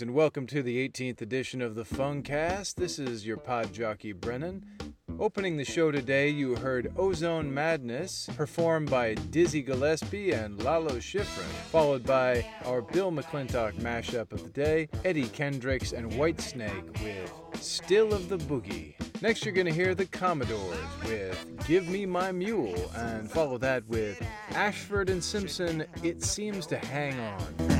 Greetings and welcome to the 18th edition of the Funkcast. This is your pod jockey Brennan. Opening the show today, you heard Ozone Madness, performed by Dizzy Gillespie and Lalo Schifrin, followed by our Bill McClintock mashup of the day, Eddie Kendricks and Whitesnake with Still of the Boogie. Next, you're going to hear the Commodores with Give Me My Mule, and follow that with Ashford and Simpson, It Seems to Hang On.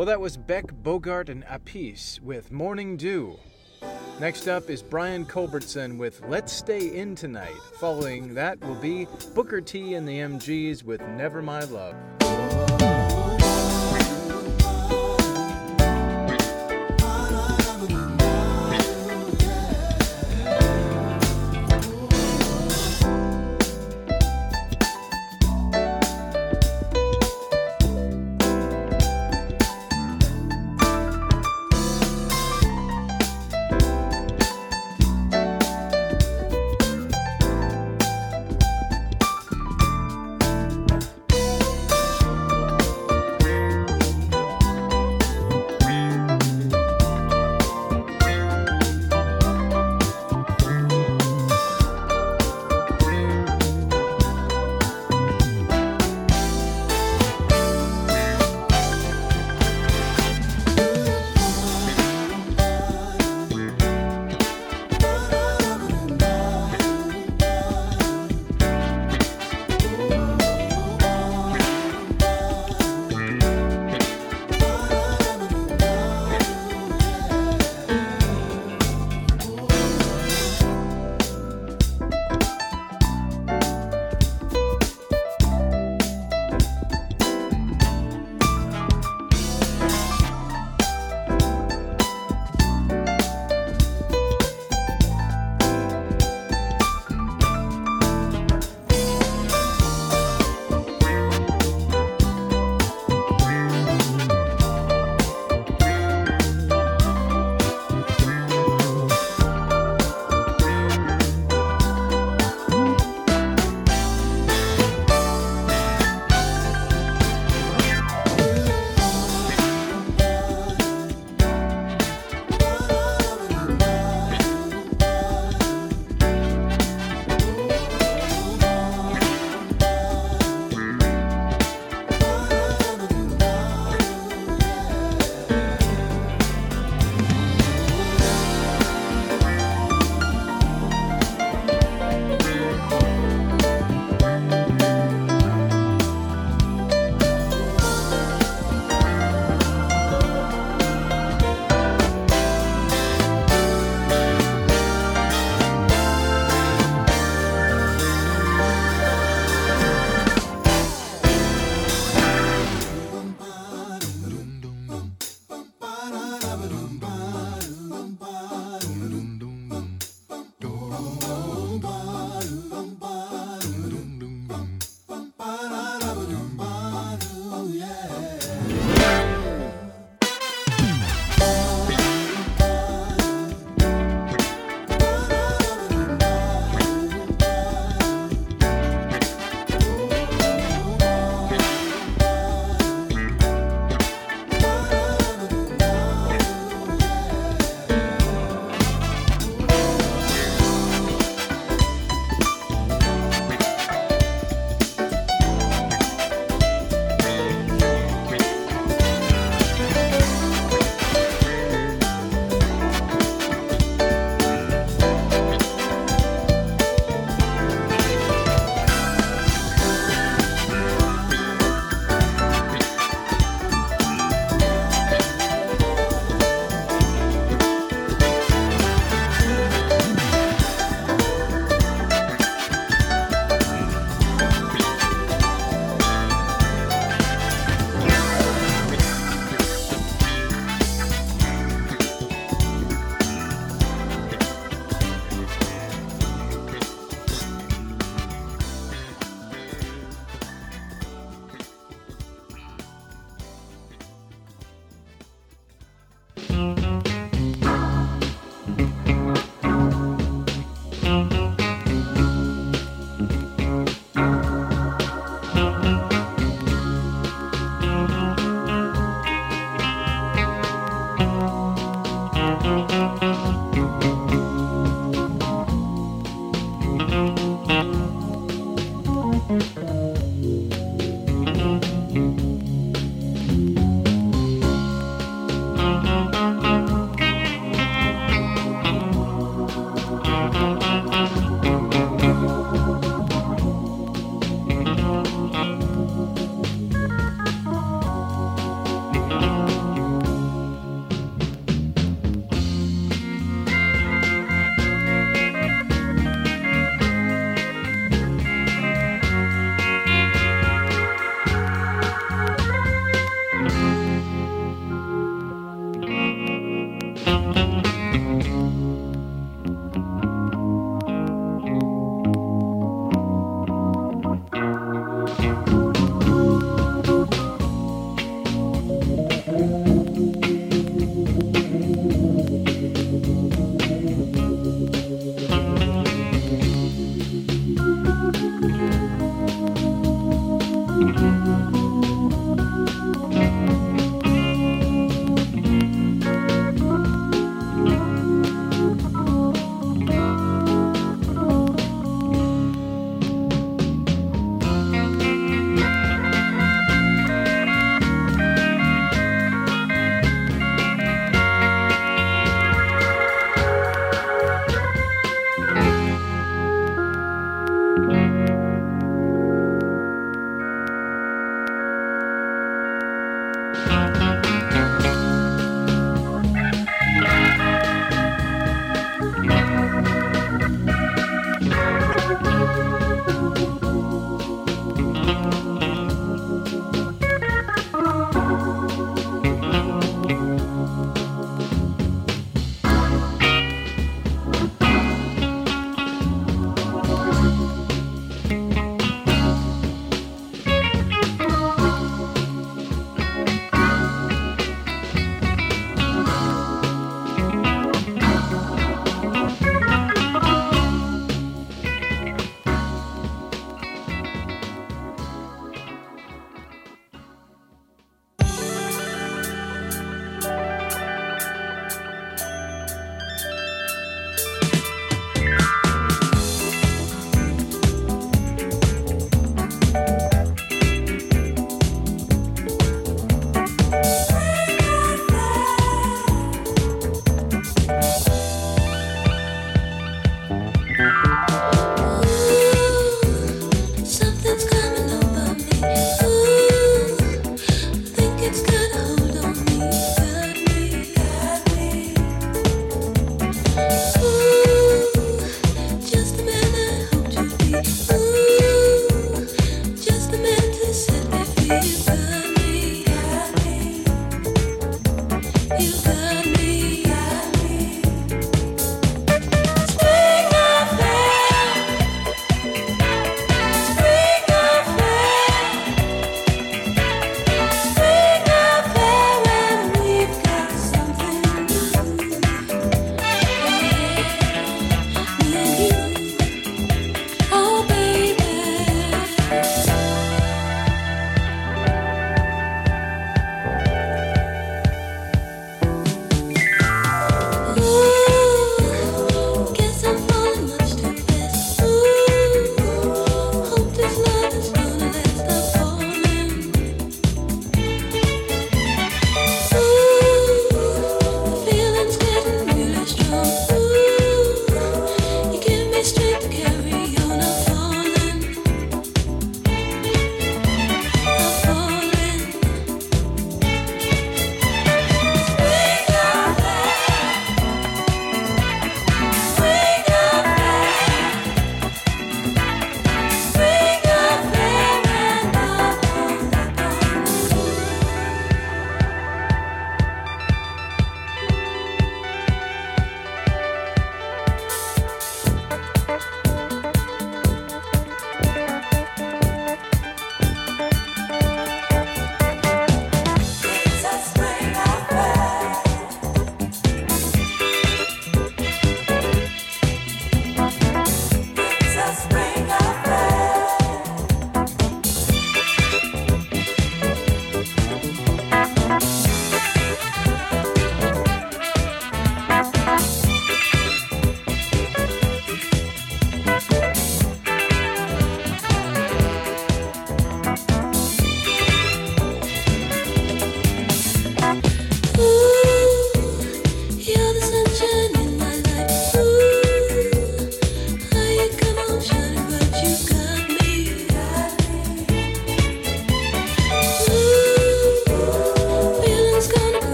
Well, that was Beck, Bogert, and Appice with Morning Dew. Next up is Brian Culbertson with Let's Stay In Tonight. Following that will be Booker T and the MGs with Never My Love.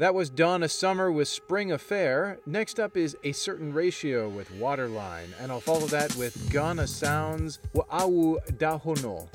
That was Donna Summer with Spring Affair. Next up is A Certain Ratio with Waterline, and I'll follow that with Ghana Sounds Wa'au Dahono.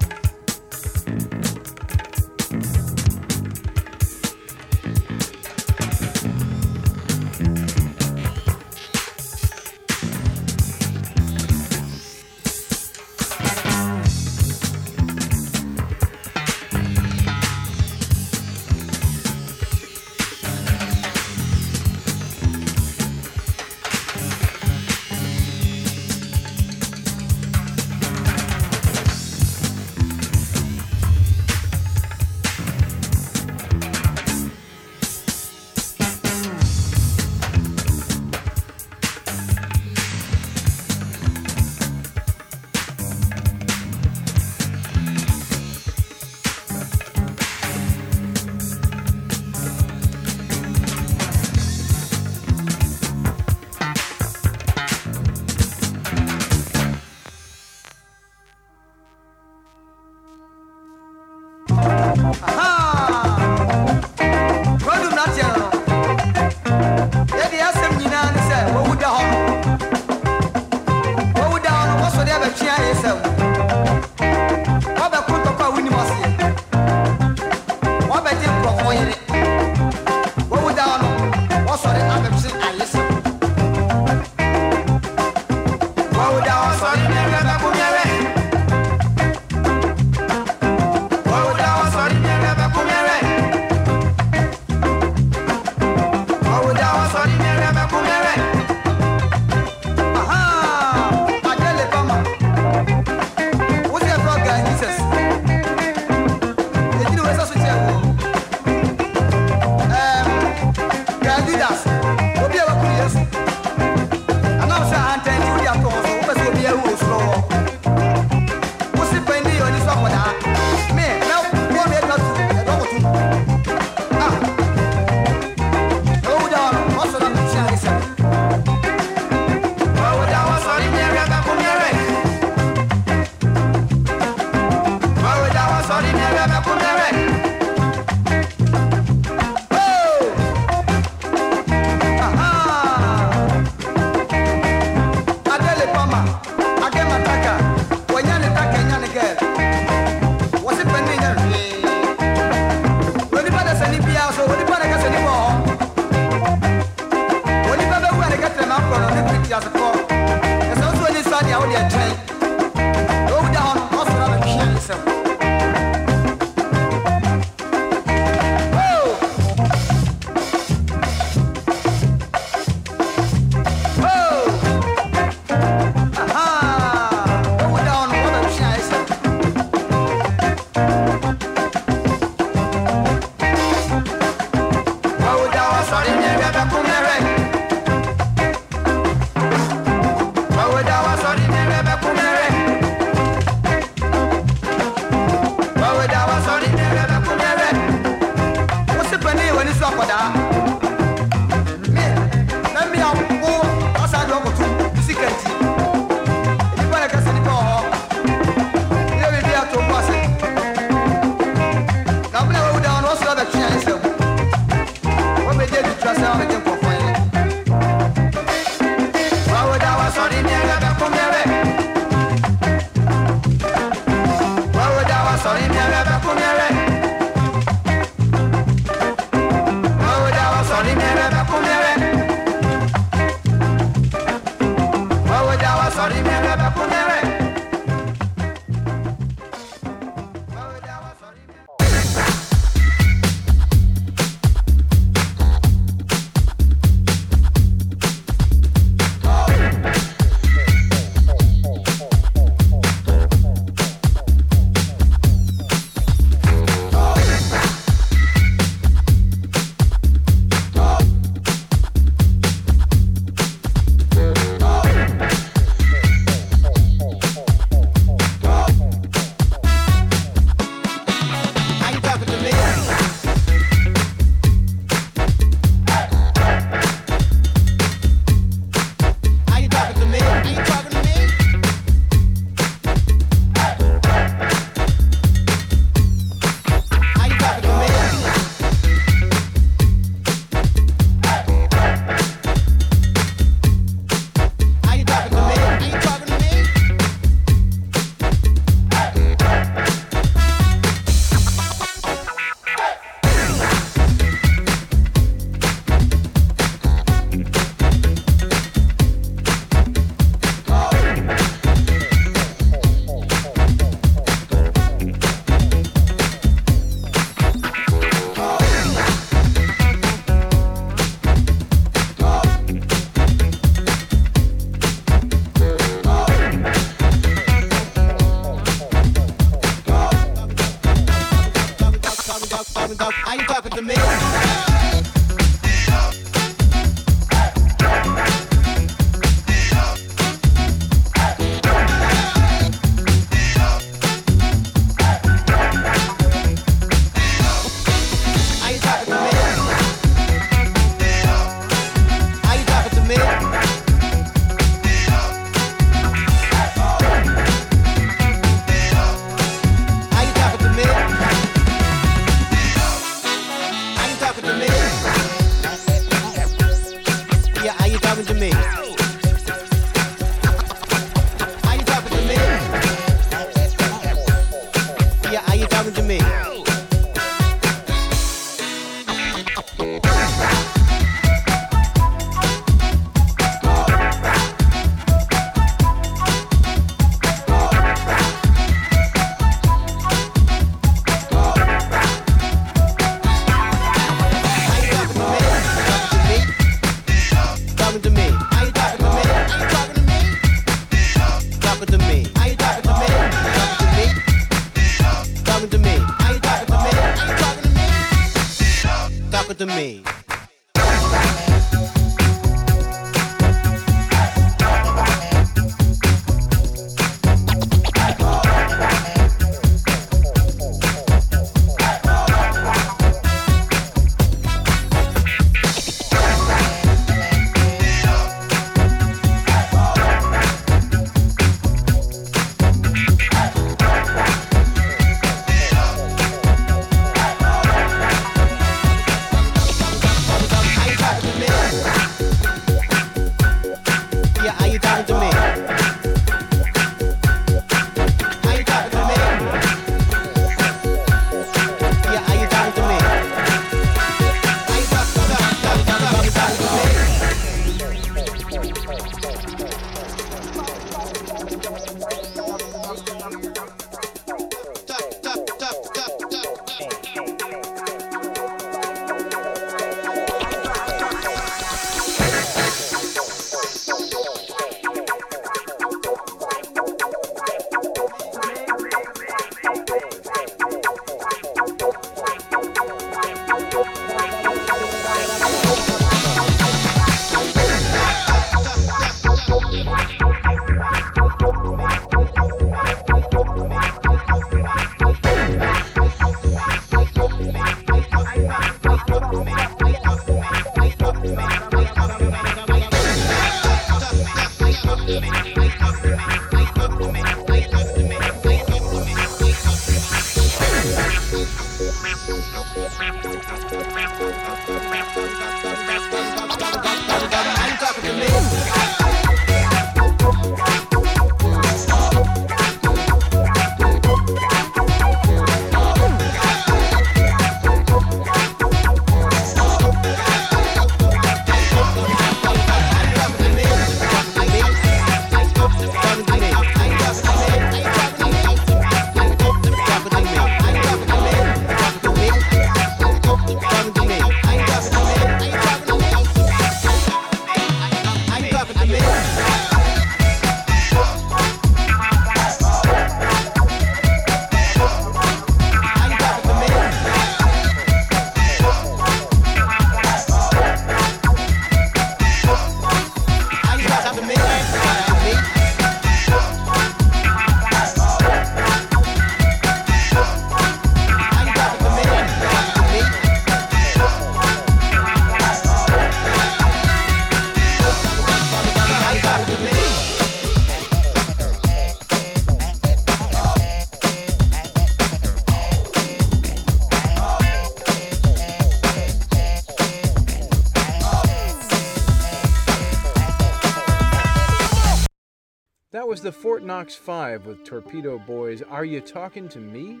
Was the Fort Knox 5 with Torpedo Boys Are You Talking to Me?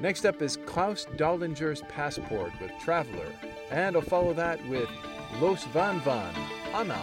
Next up is Klaus Doldinger's Passport with Traveler, and I'll follow that with Los Van Van, Anna.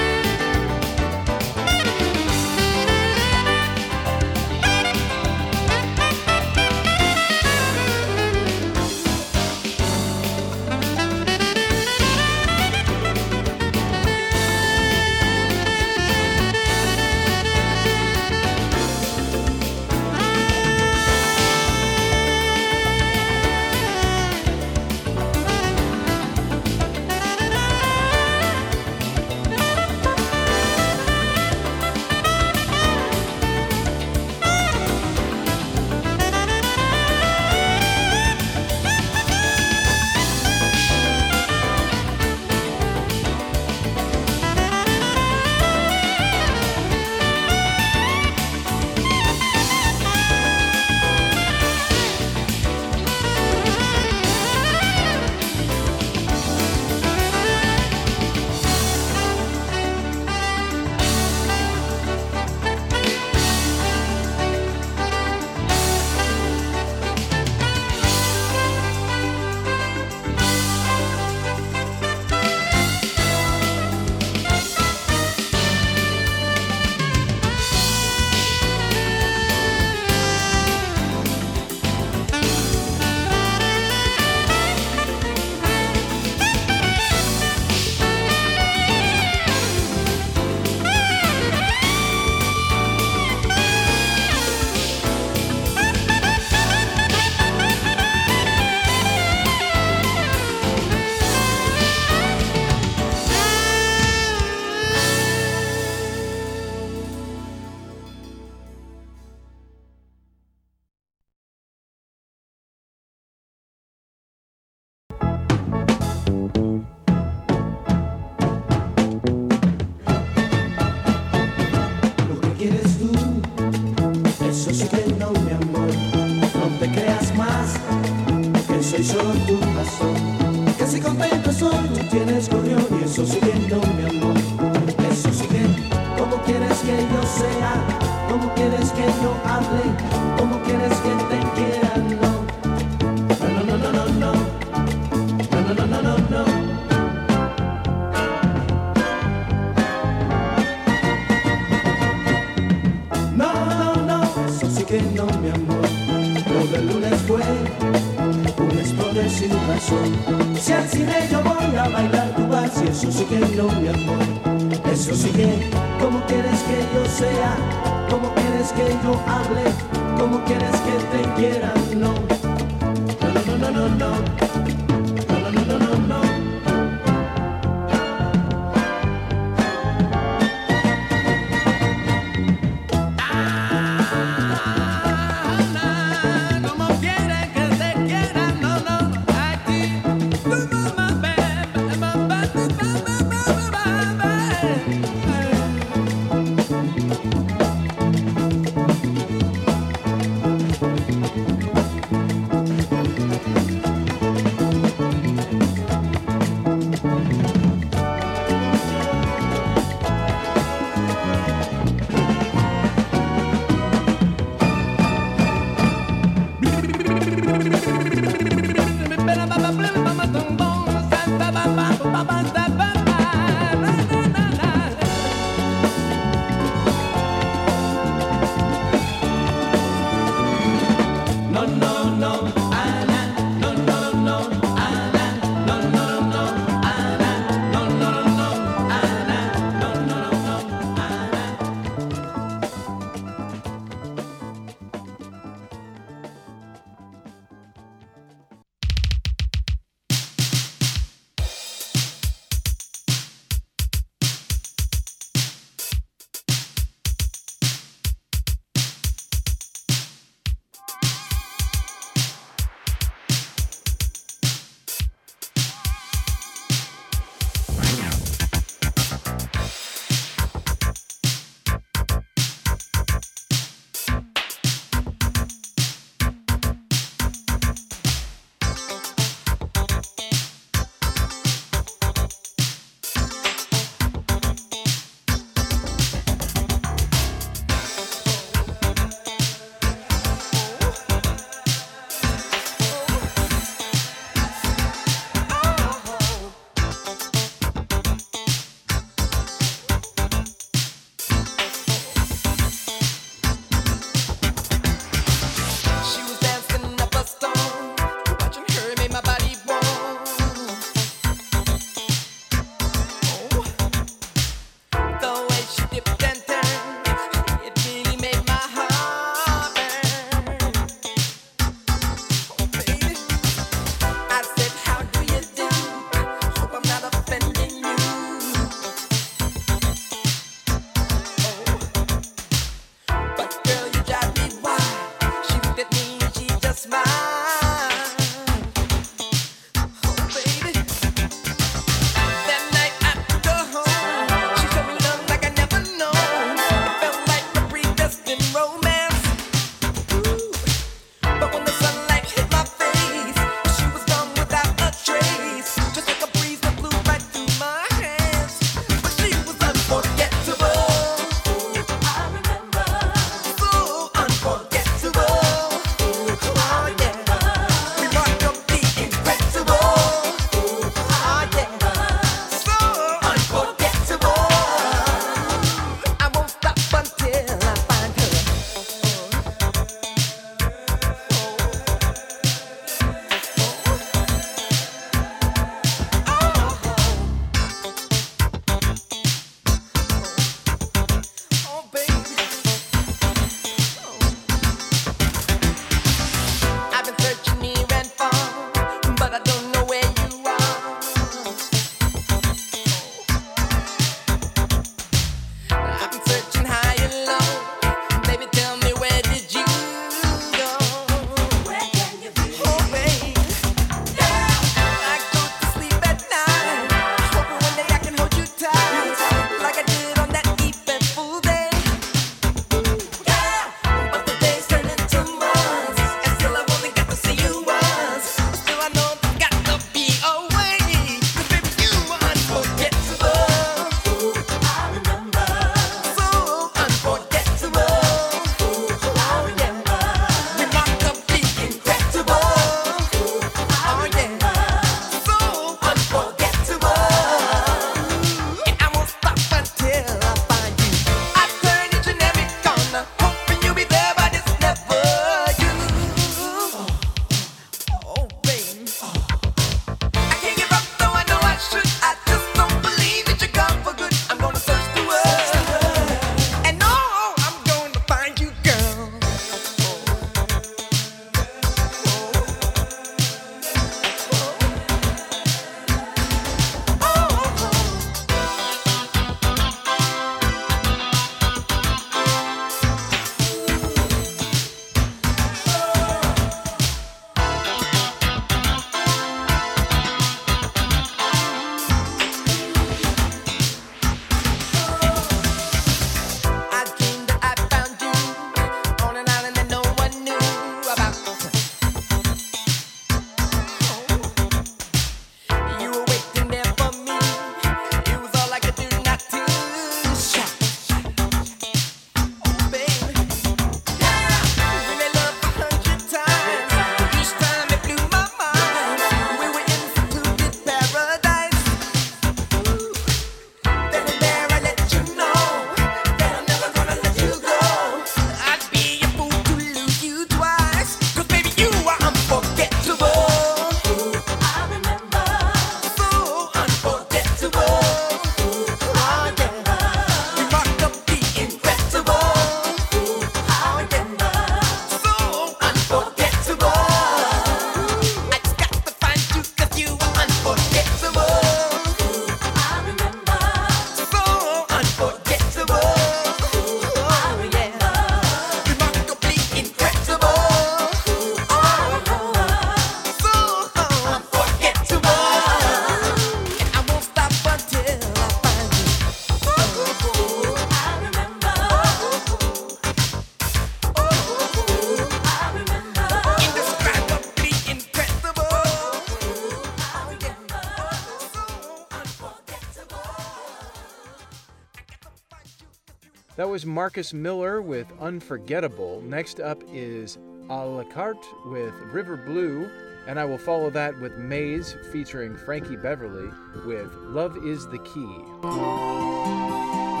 Was Marcus Miller with Unforgettable. Next up is A la carte with River Blue, and I will follow that with Maze featuring Frankie Beverly with Love is the Key.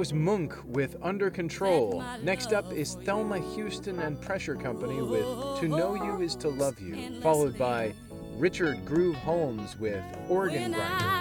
Was Monk with Under Control. Next up is Thelma Houston and Pressure Cooker with To Know You Is to Love You, followed by Richard Groove Holmes with Organ Grinder.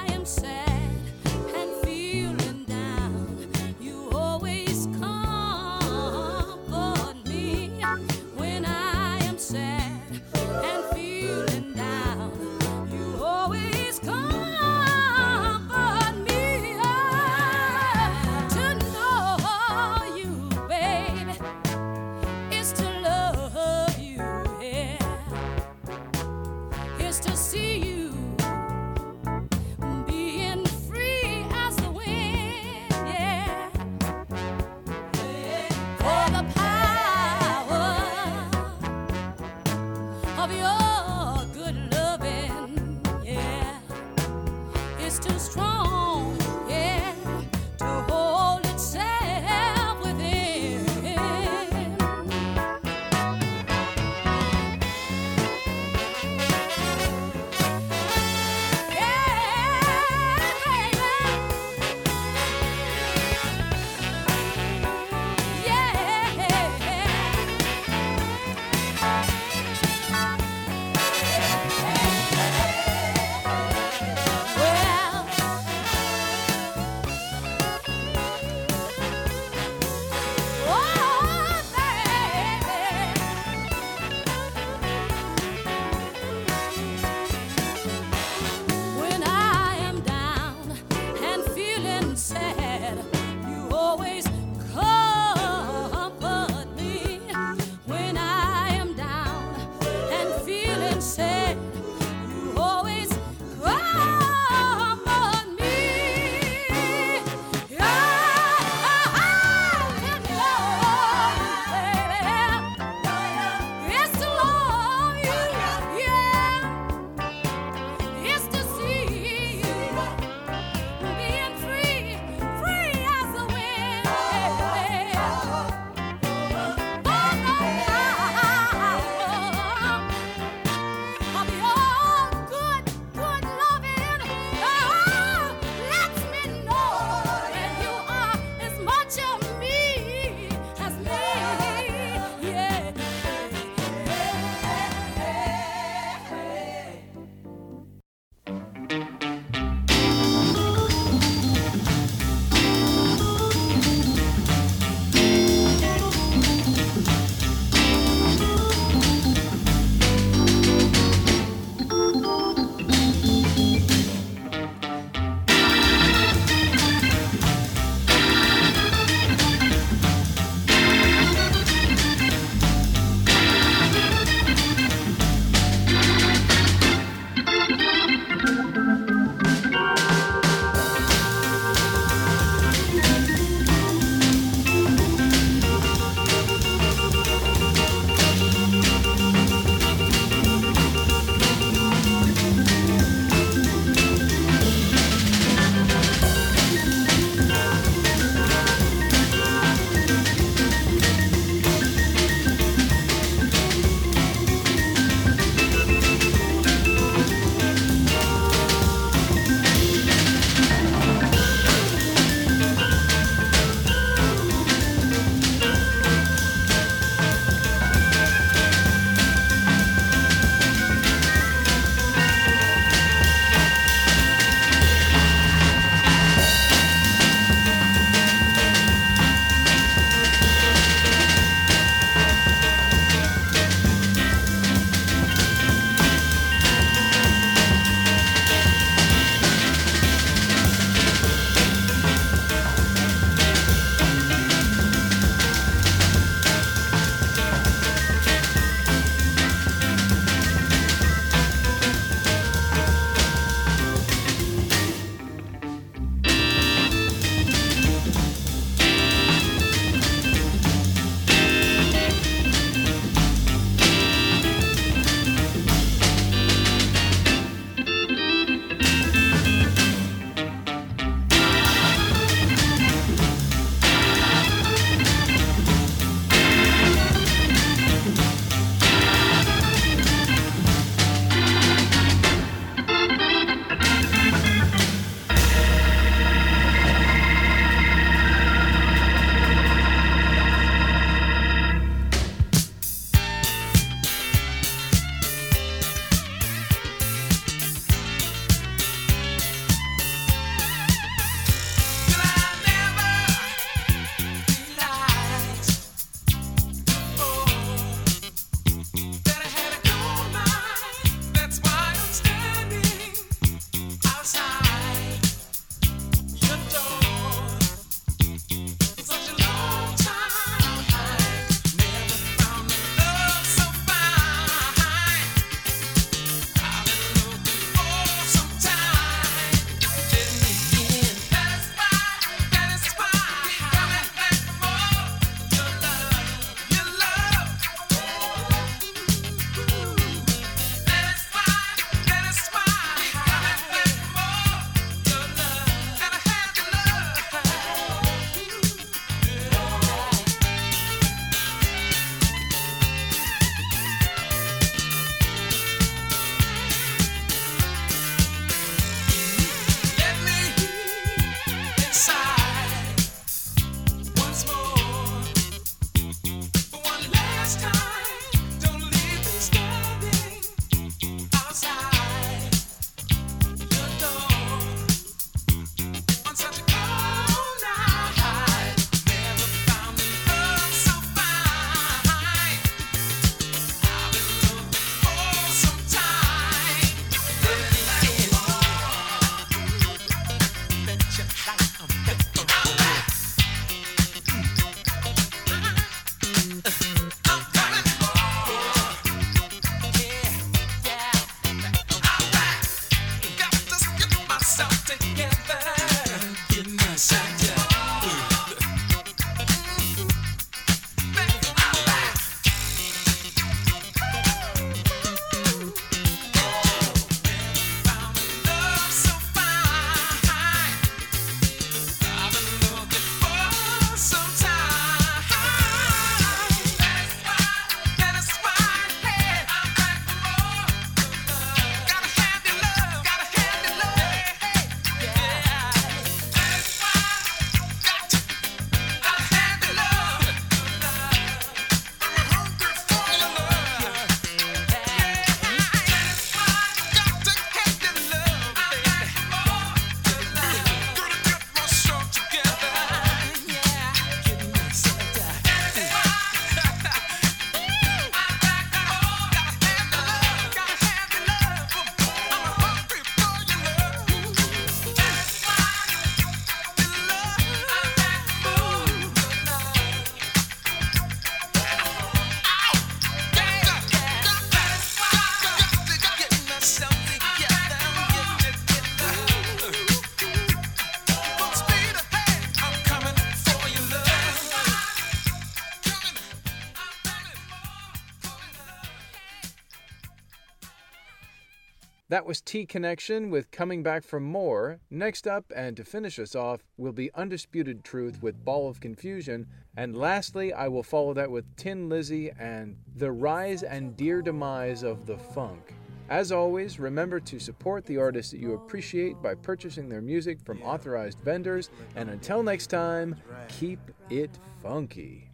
Was T Connection with Coming Back for More. Next up, and to finish us off, will be Undisputed Truth with Ball of Confusion. And lastly, I will follow that with Thin Lizzy and The Rise and Dear Demise of the Funk. As always, remember to support the artists that you appreciate by purchasing their music from authorized vendors. And until next time, keep it funky.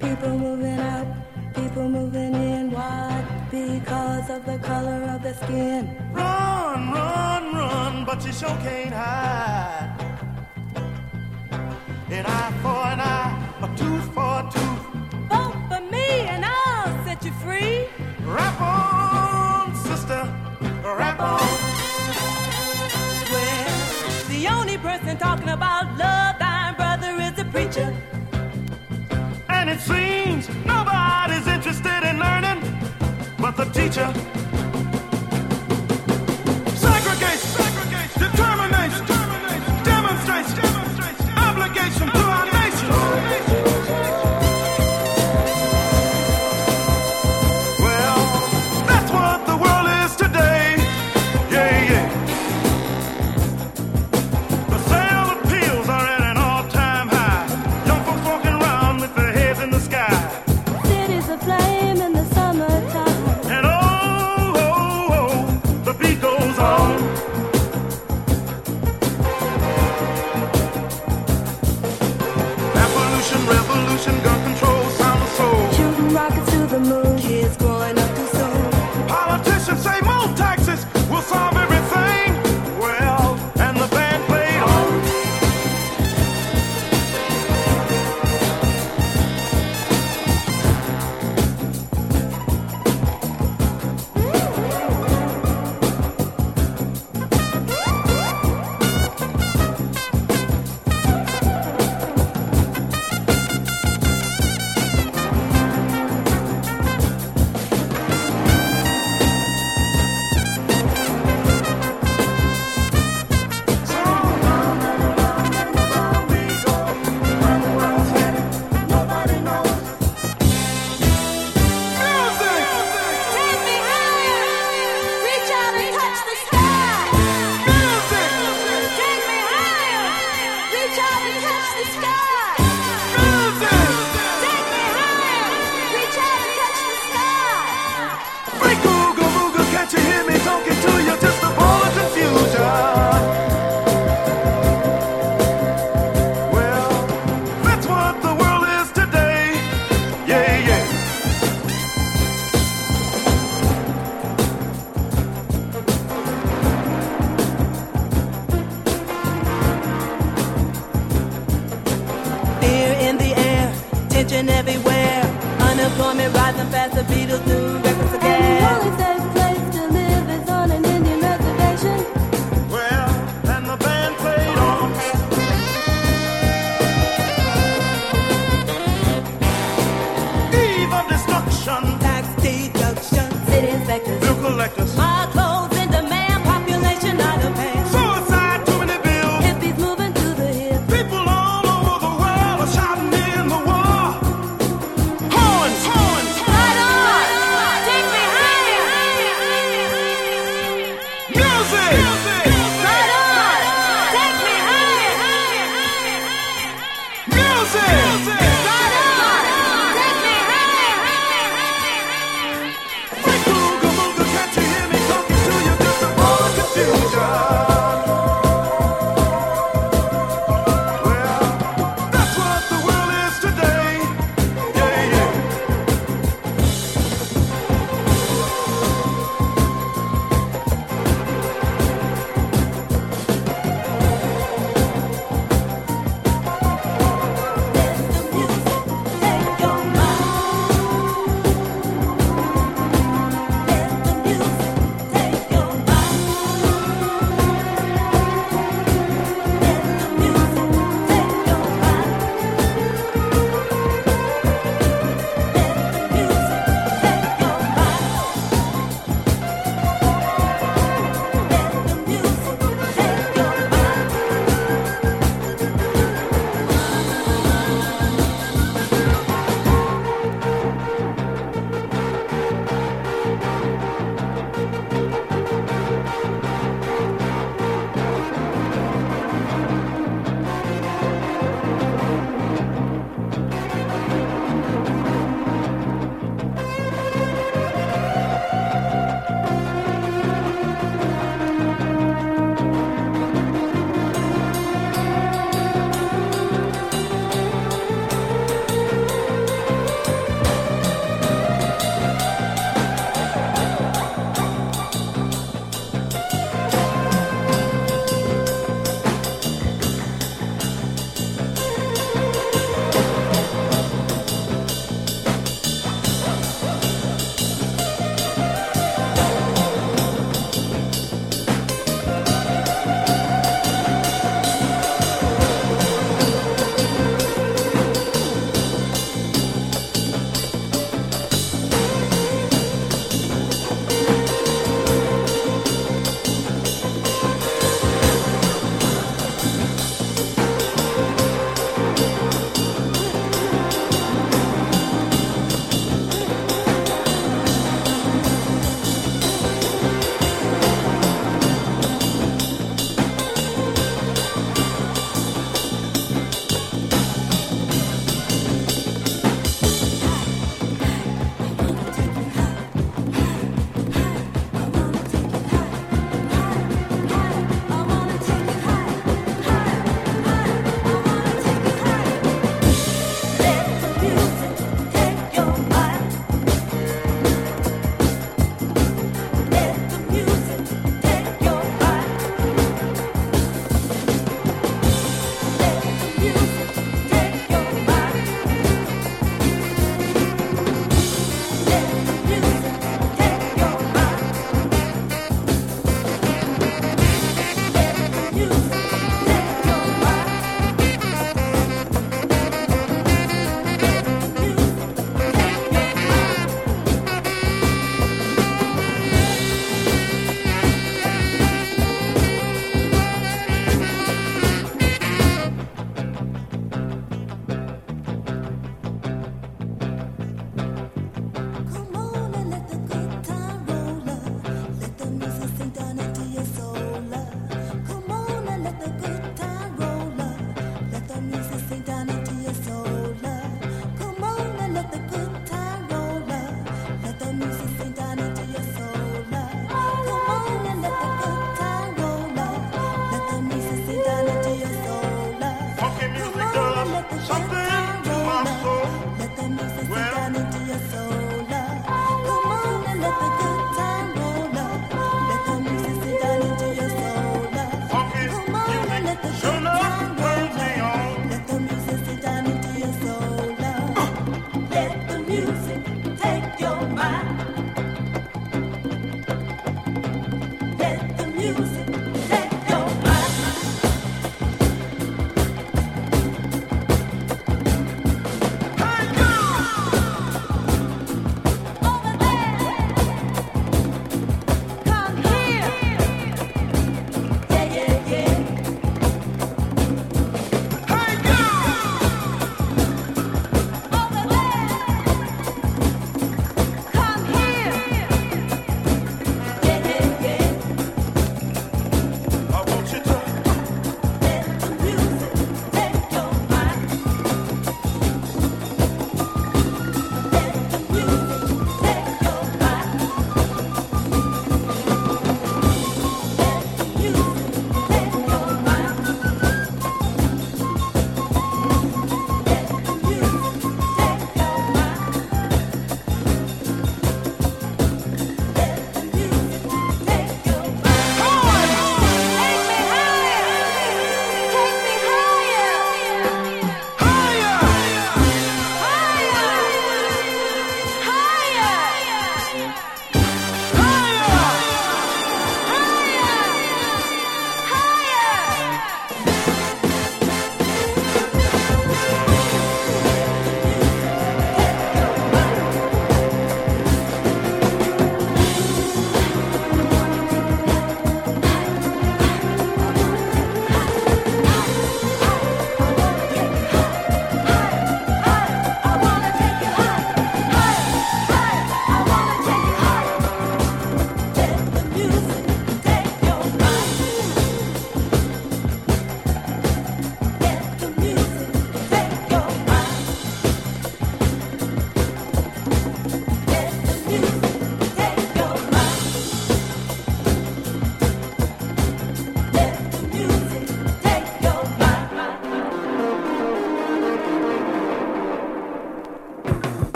People moving out, people moving in. Why? Because of the color of the skin. Run, run, run, but you sure can't hide. An eye for an eye, a tooth for a tooth. Vote for me and I'll set you free. Rap on, sister, rap on. Well, the only person talking about love, thine brother is the preacher. And it seems nobody's interested in learning but the teacher. Rising fast, the Beatles new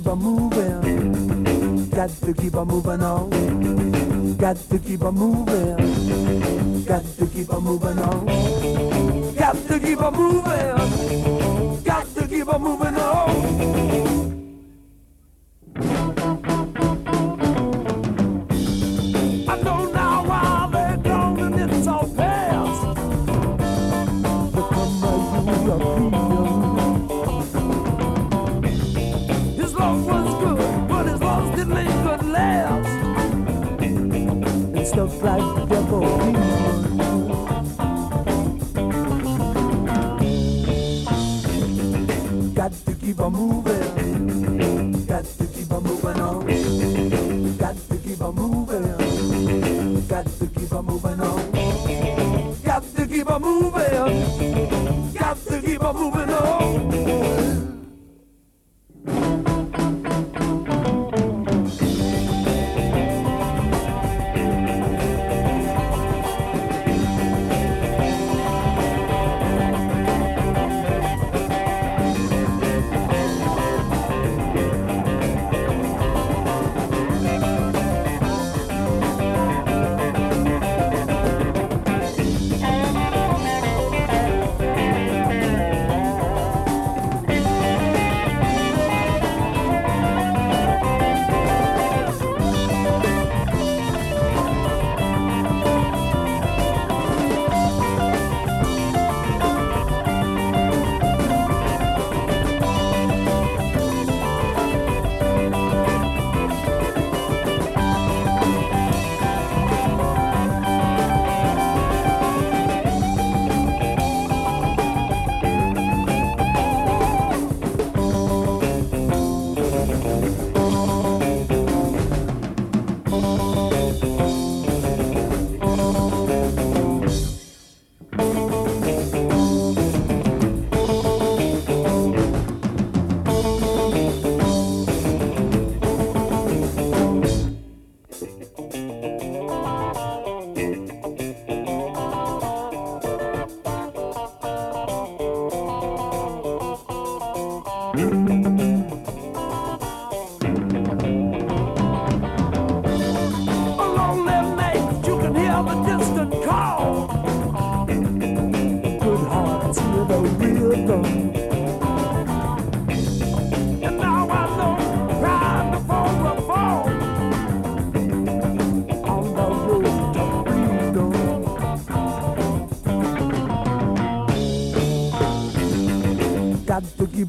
keep on moving. Got to keep on moving on. Got to keep on moving. Got to keep on moving on. Got to keep on moving. Got to keep on moving on.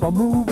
Keep on moving.